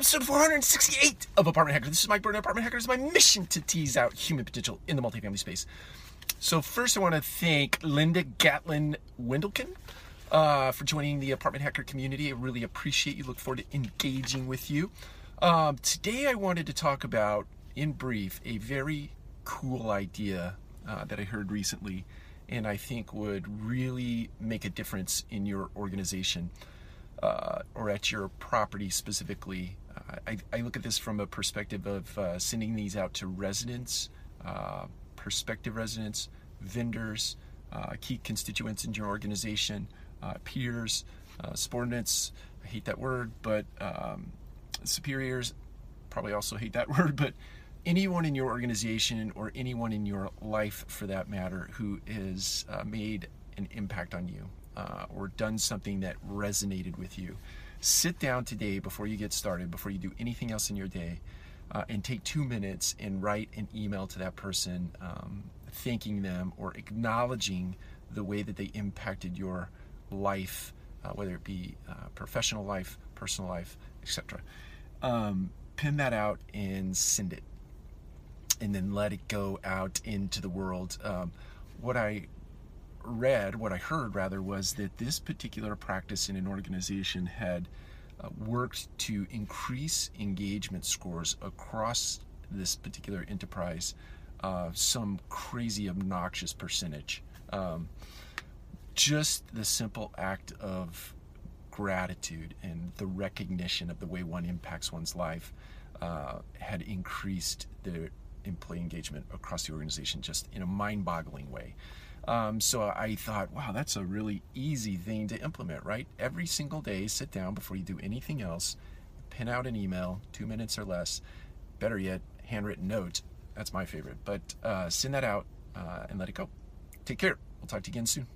episode 468 of Apartment Hacker. This is Mike Burton, Apartment Hacker. It's my mission to tease out human potential in the multifamily space. So first, I want to thank Linda Gatlin Wendelkin uh, for joining the Apartment Hacker community. I really appreciate you. Look forward to engaging with you. Um, today, I wanted to talk about, in brief, a very cool idea uh, that I heard recently, and I think would really make a difference in your organization uh, or at your property specifically. Uh, I, I, look at this from a perspective of uh, sending these out to residents, uh, prospective residents, vendors, uh, key constituents in your organization, uh, peers, subordinates. I hate that word, but um, superiors probably also hate that word, but anyone in your organization or anyone in your life for that matter who has made an impact on you uh, or done something that resonated with you, sit down today before you get started, before you do anything else in your day, uh, and take two minutes and write an email to that person, um, thanking them or acknowledging the way that they impacted your life, uh, whether it be uh, professional life, personal life, etc. Um, pin that out and send it, and then let it go out into the world. Um, what I read, what I heard rather, was that this particular practice in an organization had uh, worked to increase engagement scores across this particular enterprise uh, some crazy obnoxious percentage. Um, just the simple act of gratitude and the recognition of the way one impacts one's life uh, had increased the employee engagement across the organization just in a mind boggling way. Um, so I thought, wow, that's a really easy thing to implement, right? Every single day, sit down before you do anything else, pin out an email, two minutes or less. Better yet, handwritten note. That's my favorite. But uh, send that out uh, and let it go. Take care. We'll talk to you again soon.